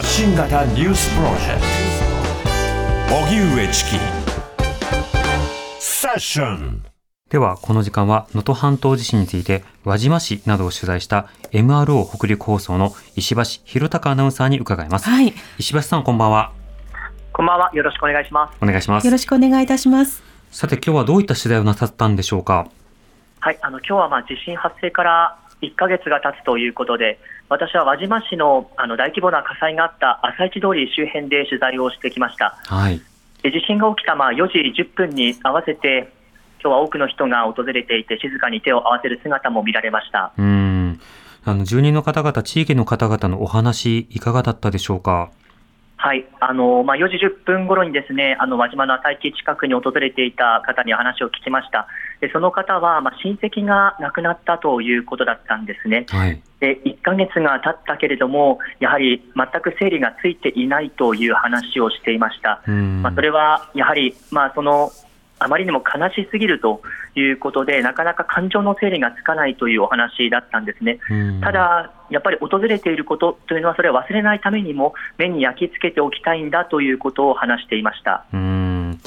発信型ニュースプロジェクト荻上チキセッションでは、この時間は能登半島地震について輪島市などを取材した MRO 北陸放送の石橋弘隆アナウンサーに伺います。はい。石橋さん、こんばんは。こんばんは。よろしくお願いします。お願いしますよ。ろしくお願いいたします。さて、今日はどういった取材をなさったんでしょうか？はい。あの、今日はまあ地震発生から1ヶ月が経つということで、私は輪島市のあの大規模な火災があった朝市通り周辺で取材をしてきました。はい。で地震が起きたまあ4時10分に合わせて、今日は多くの人が訪れていて、静かに手を合わせる姿も見られました。うーん。あの、住人の方々、地域の方々のお話、いかがだったでしょうか？はい、あのまあ、4時10分頃にですね、あの輪島の朝市近くに訪れていた方に話を聞きました。でその方は、まあ、親戚が亡くなったということだったんですね。はい。で1ヶ月が経ったけれども、やはり全く整理がついていないという話をしていました。うーん。まあ、それはやはり、まあ、そのあまりにも悲しすぎるということで、なかなか感情の整理がつかないというお話だったんですね。た、だ、やっぱり訪れていることというのは、それを忘れないためにも、目に焼き付けておきたいんだということを話していました。うーん。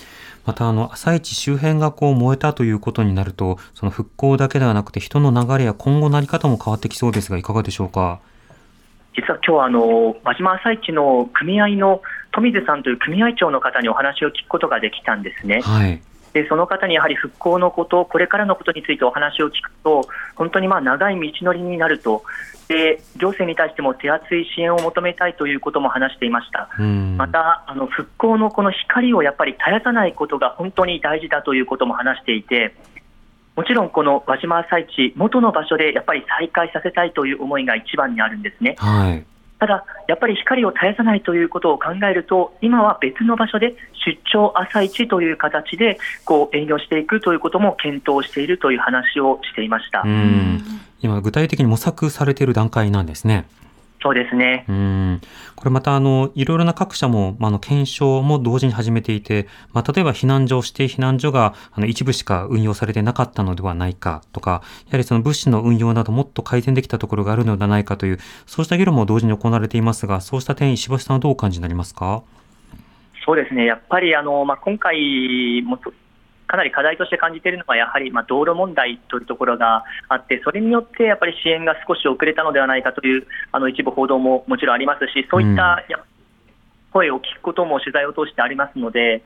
また、あの、朝市周辺がこう燃えたということになると、その復興だけではなくて、人の流れや今後のあり方も変わってきそうですが、いかがでしょうか？実は今日あの輪島朝市の組合の富水さんという組合長の方にお話を聞くことができたんですね。はい。でその方にやはり復興のこと、これからのことについてお話を聞くと、本当にまあ長い道のりになると、で行政に対しても手厚い支援を求めたいということも話していました。また、あの復興のこの光をやっぱり絶やさないことが本当に大事だということも話していて、もちろんこの輪島朝市、元の場所でやっぱり再開させたいという思いが一番にあるんですね。はい。ただ、やっぱり光を絶やさないということを考えると、今は別の場所で出張朝市という形でこう営業していくということも検討しているという話をしていました。今、具体的に模索されている段階なんですね。そうですねう。ーん。これまた、あの、いろいろな各社も、まああの、検証も同時に始めていて、まあ、例えば避難所、指定避難所が、あの、一部しか運用されてなかったのではないかとか、やはりその物資の運用などもっと改善できたところがあるのではないかという、そうした議論も同時に行われていますが、そうした点、石橋さんはどうお感じになりますか？そうですね、やっぱりあの、まあ、今回もとかなり課題として感じているのは、やはりまあ道路問題というところがあって、それによってやっぱり支援が少し遅れたのではないかというあの一部報道ももちろんありますし、そういったや声を聞くことも取材を通してありますので、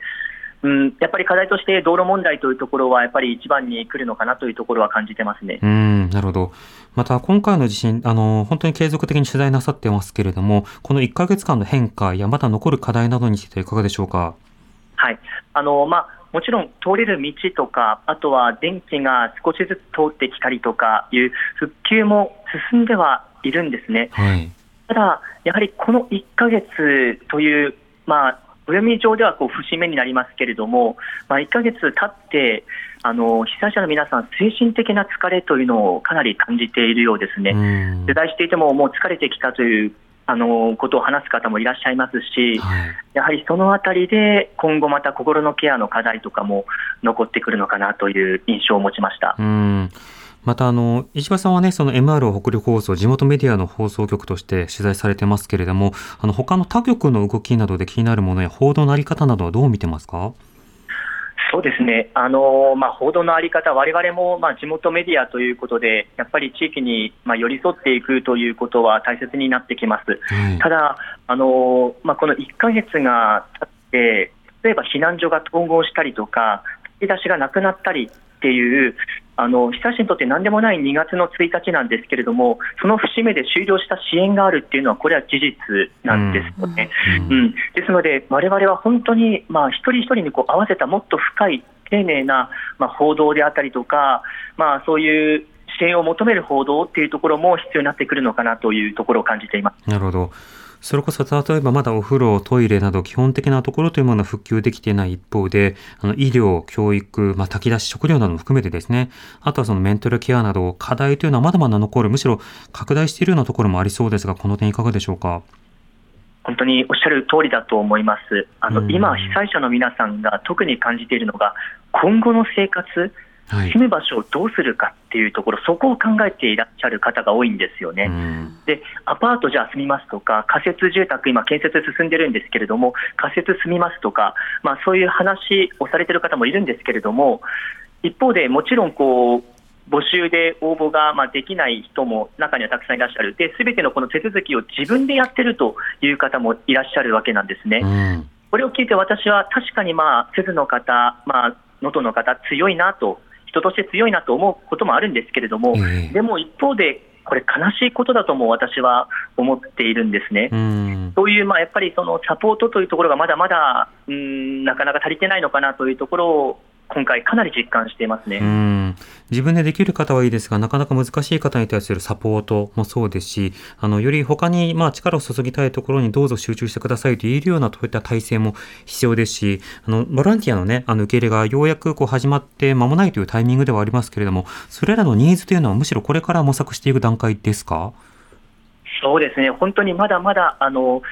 うん、やっぱり課題として道路問題というところは、やっぱり一番に来るのかなというところは感じてますねう。ーん、なるほど。また、今回の地震、あの、本当に継続的に取材なさってますけれども、この1ヶ月間の変化や、まだ残る課題などについてはいかがでしょうか？はいあのまあ、もちろん通れる道とか、あとは電気が少しずつ通ってきたりとかいう復旧も進んではいるんですね。はい。ただ、やはりこの1ヶ月という、まあ、暦上ではこう節目になりますけれども、まあ、1ヶ月経って、あの被災者の皆さん、精神的な疲れというのをかなり感じているようですね。取材していても、もう疲れてきたというあのことを話す方もいらっしゃいますし、はい。やはりそのあたりで、今後また心のケアの課題とかも残ってくるのかなという印象を持ちました。うーん。また、あの、石橋さんはね、その MR 北陸放送、地元メディアの放送局として取材されてますけれども、あの、他の他局の動きなどで気になるものや報道のあり方などはどう見てますか？そうですね、あのまあ、報道のあり方、我々もまあ地元メディアということで、やっぱり地域にまあ寄り添っていくということは大切になってきます。はい。ただ、あのまあ、この1ヶ月が経って、例えば避難所が統合したりとか、炊き出しがなくなったりっていう、あの被災者にとって何でもない2月の1日なんですけれども、その節目で終了した支援があるっていうのは、これは事実なんですよね。ううんん、ですので、我々は本当に、まあ、一人一人にこう合わせたもっと深い、丁寧な、まあ、報道であったりとか、まあ、そういう支援を求める報道っていうところも必要になってくるのかなというところを感じています。なるほど。それこそ例えばまだお風呂、トイレなど基本的なところというものは復旧できていない一方で、あの医療、教育、まあ、炊き出し、食料なども含めてですね、あとはそのメンタルケアなど課題というのはまだまだ残る、むしろ拡大しているようなところもありそうですが、この点いかがでしょうか？本当におっしゃる通りだと思います。あのうん今、被災者の皆さんが特に感じているのが、今後の生活、はい住む場所をどうするかっていうところ、そこを考えていらっしゃる方が多いんですよね。うんで、アパートじゃあ住みますとか、仮設住宅、今、建設進んでるんですけれども、仮設住みますとか、まあ、そういう話をされてる方もいるんですけれども、一方でもちろんこう、募集で応募がまあできない人も中にはたくさんいらっしゃる、すべてのこの手続きを自分でやってるという方もいらっしゃるわけなんですね。うんこれを聞いて私は確かにまあ、鈴の方、まあ、能登の方、強いなと、人として強いなと思うこともあるんですけれども、ええでも一方で、これ、悲しいことだとも私は思っているんですね。うんそういう、まあ、やっぱりそのサポートというところがまだまだ、うーん、なかなか足りてないのかなというところを、今回、かなり実感していますね。うん。自分でできる方はいいですが、なかなか難しい方に対するサポートもそうですし、あの、より他に、まあ、力を注ぎたいところにどうぞ集中してくださいと言えるような、そういった体制も必要ですし、あの、ボランティアのね、あの、受け入れがようやくこう始まって間もないというタイミングではありますけれども、それらのニーズというのはむしろこれから模索していく段階ですか？そうですね、本当にまだまだ、あの、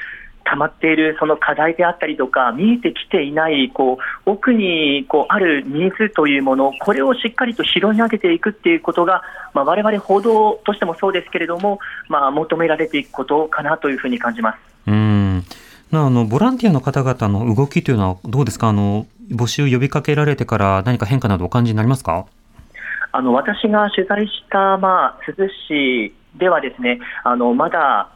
溜まっているその課題であったりとか、見えてきていない、こう、奥にこうあるニーズというもの、これをしっかりと拾い上げていくっていうことが、まあ、我々報道としてもそうですけれども、まあ、求められていくことかなというふうに感じます。うん。なあの、ボランティアの方々の動きというのはどうですか？あの、募集呼びかけられてから何か変化などお感じになりますか？あの私が取材した、まあ、珠洲市ではですねあのまだ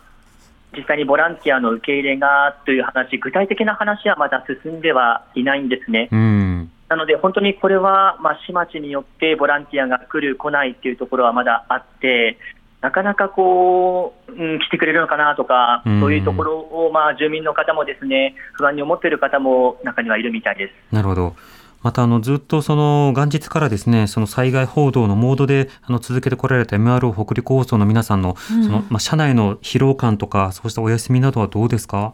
実際にボランティアの受け入れがという話、具体的な話はまだ進んではいないんですね。うん。なので、本当にこれは、まあ、市町によってボランティアが来る、来ないっていうところはまだあって、なかなかこう、うん、来てくれるのかなとか、うんそういうところを、まあ、住民の方もですね、不安に思っている方も中にはいるみたいです。なるほど。また、あの、ずっとその、元日からですね、その災害報道のモードで、あの、続けてこられた MRO 北陸放送の皆さんの、うん。その、まあ、社内の疲労感とか、そうしたお休みなどはどうですか？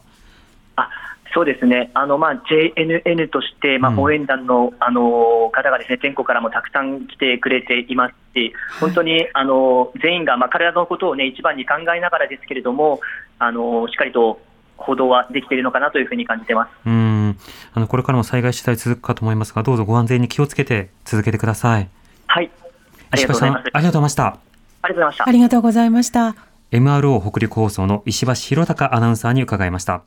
あそうですね、あのまあ、JNN として、まあ、うん。応援団の,、あの方がですね全国からもたくさん来てくれていますし、本当にあの全員が、まあ、体のことを、ね、一番に考えながらですけれども、あのしっかりと報道はできているのかなというふうに感じてます。うん。あの、これからも災害取材続くかと思いますが、どうぞご安全に気をつけて続けてください。はい、ありがとうございます。石橋さん、ありがとうございました。ありがとうございましたあ。りがとうございました。MRO 北陸放送の石橋弘隆アナウンサーに伺いました。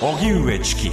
荻上チキ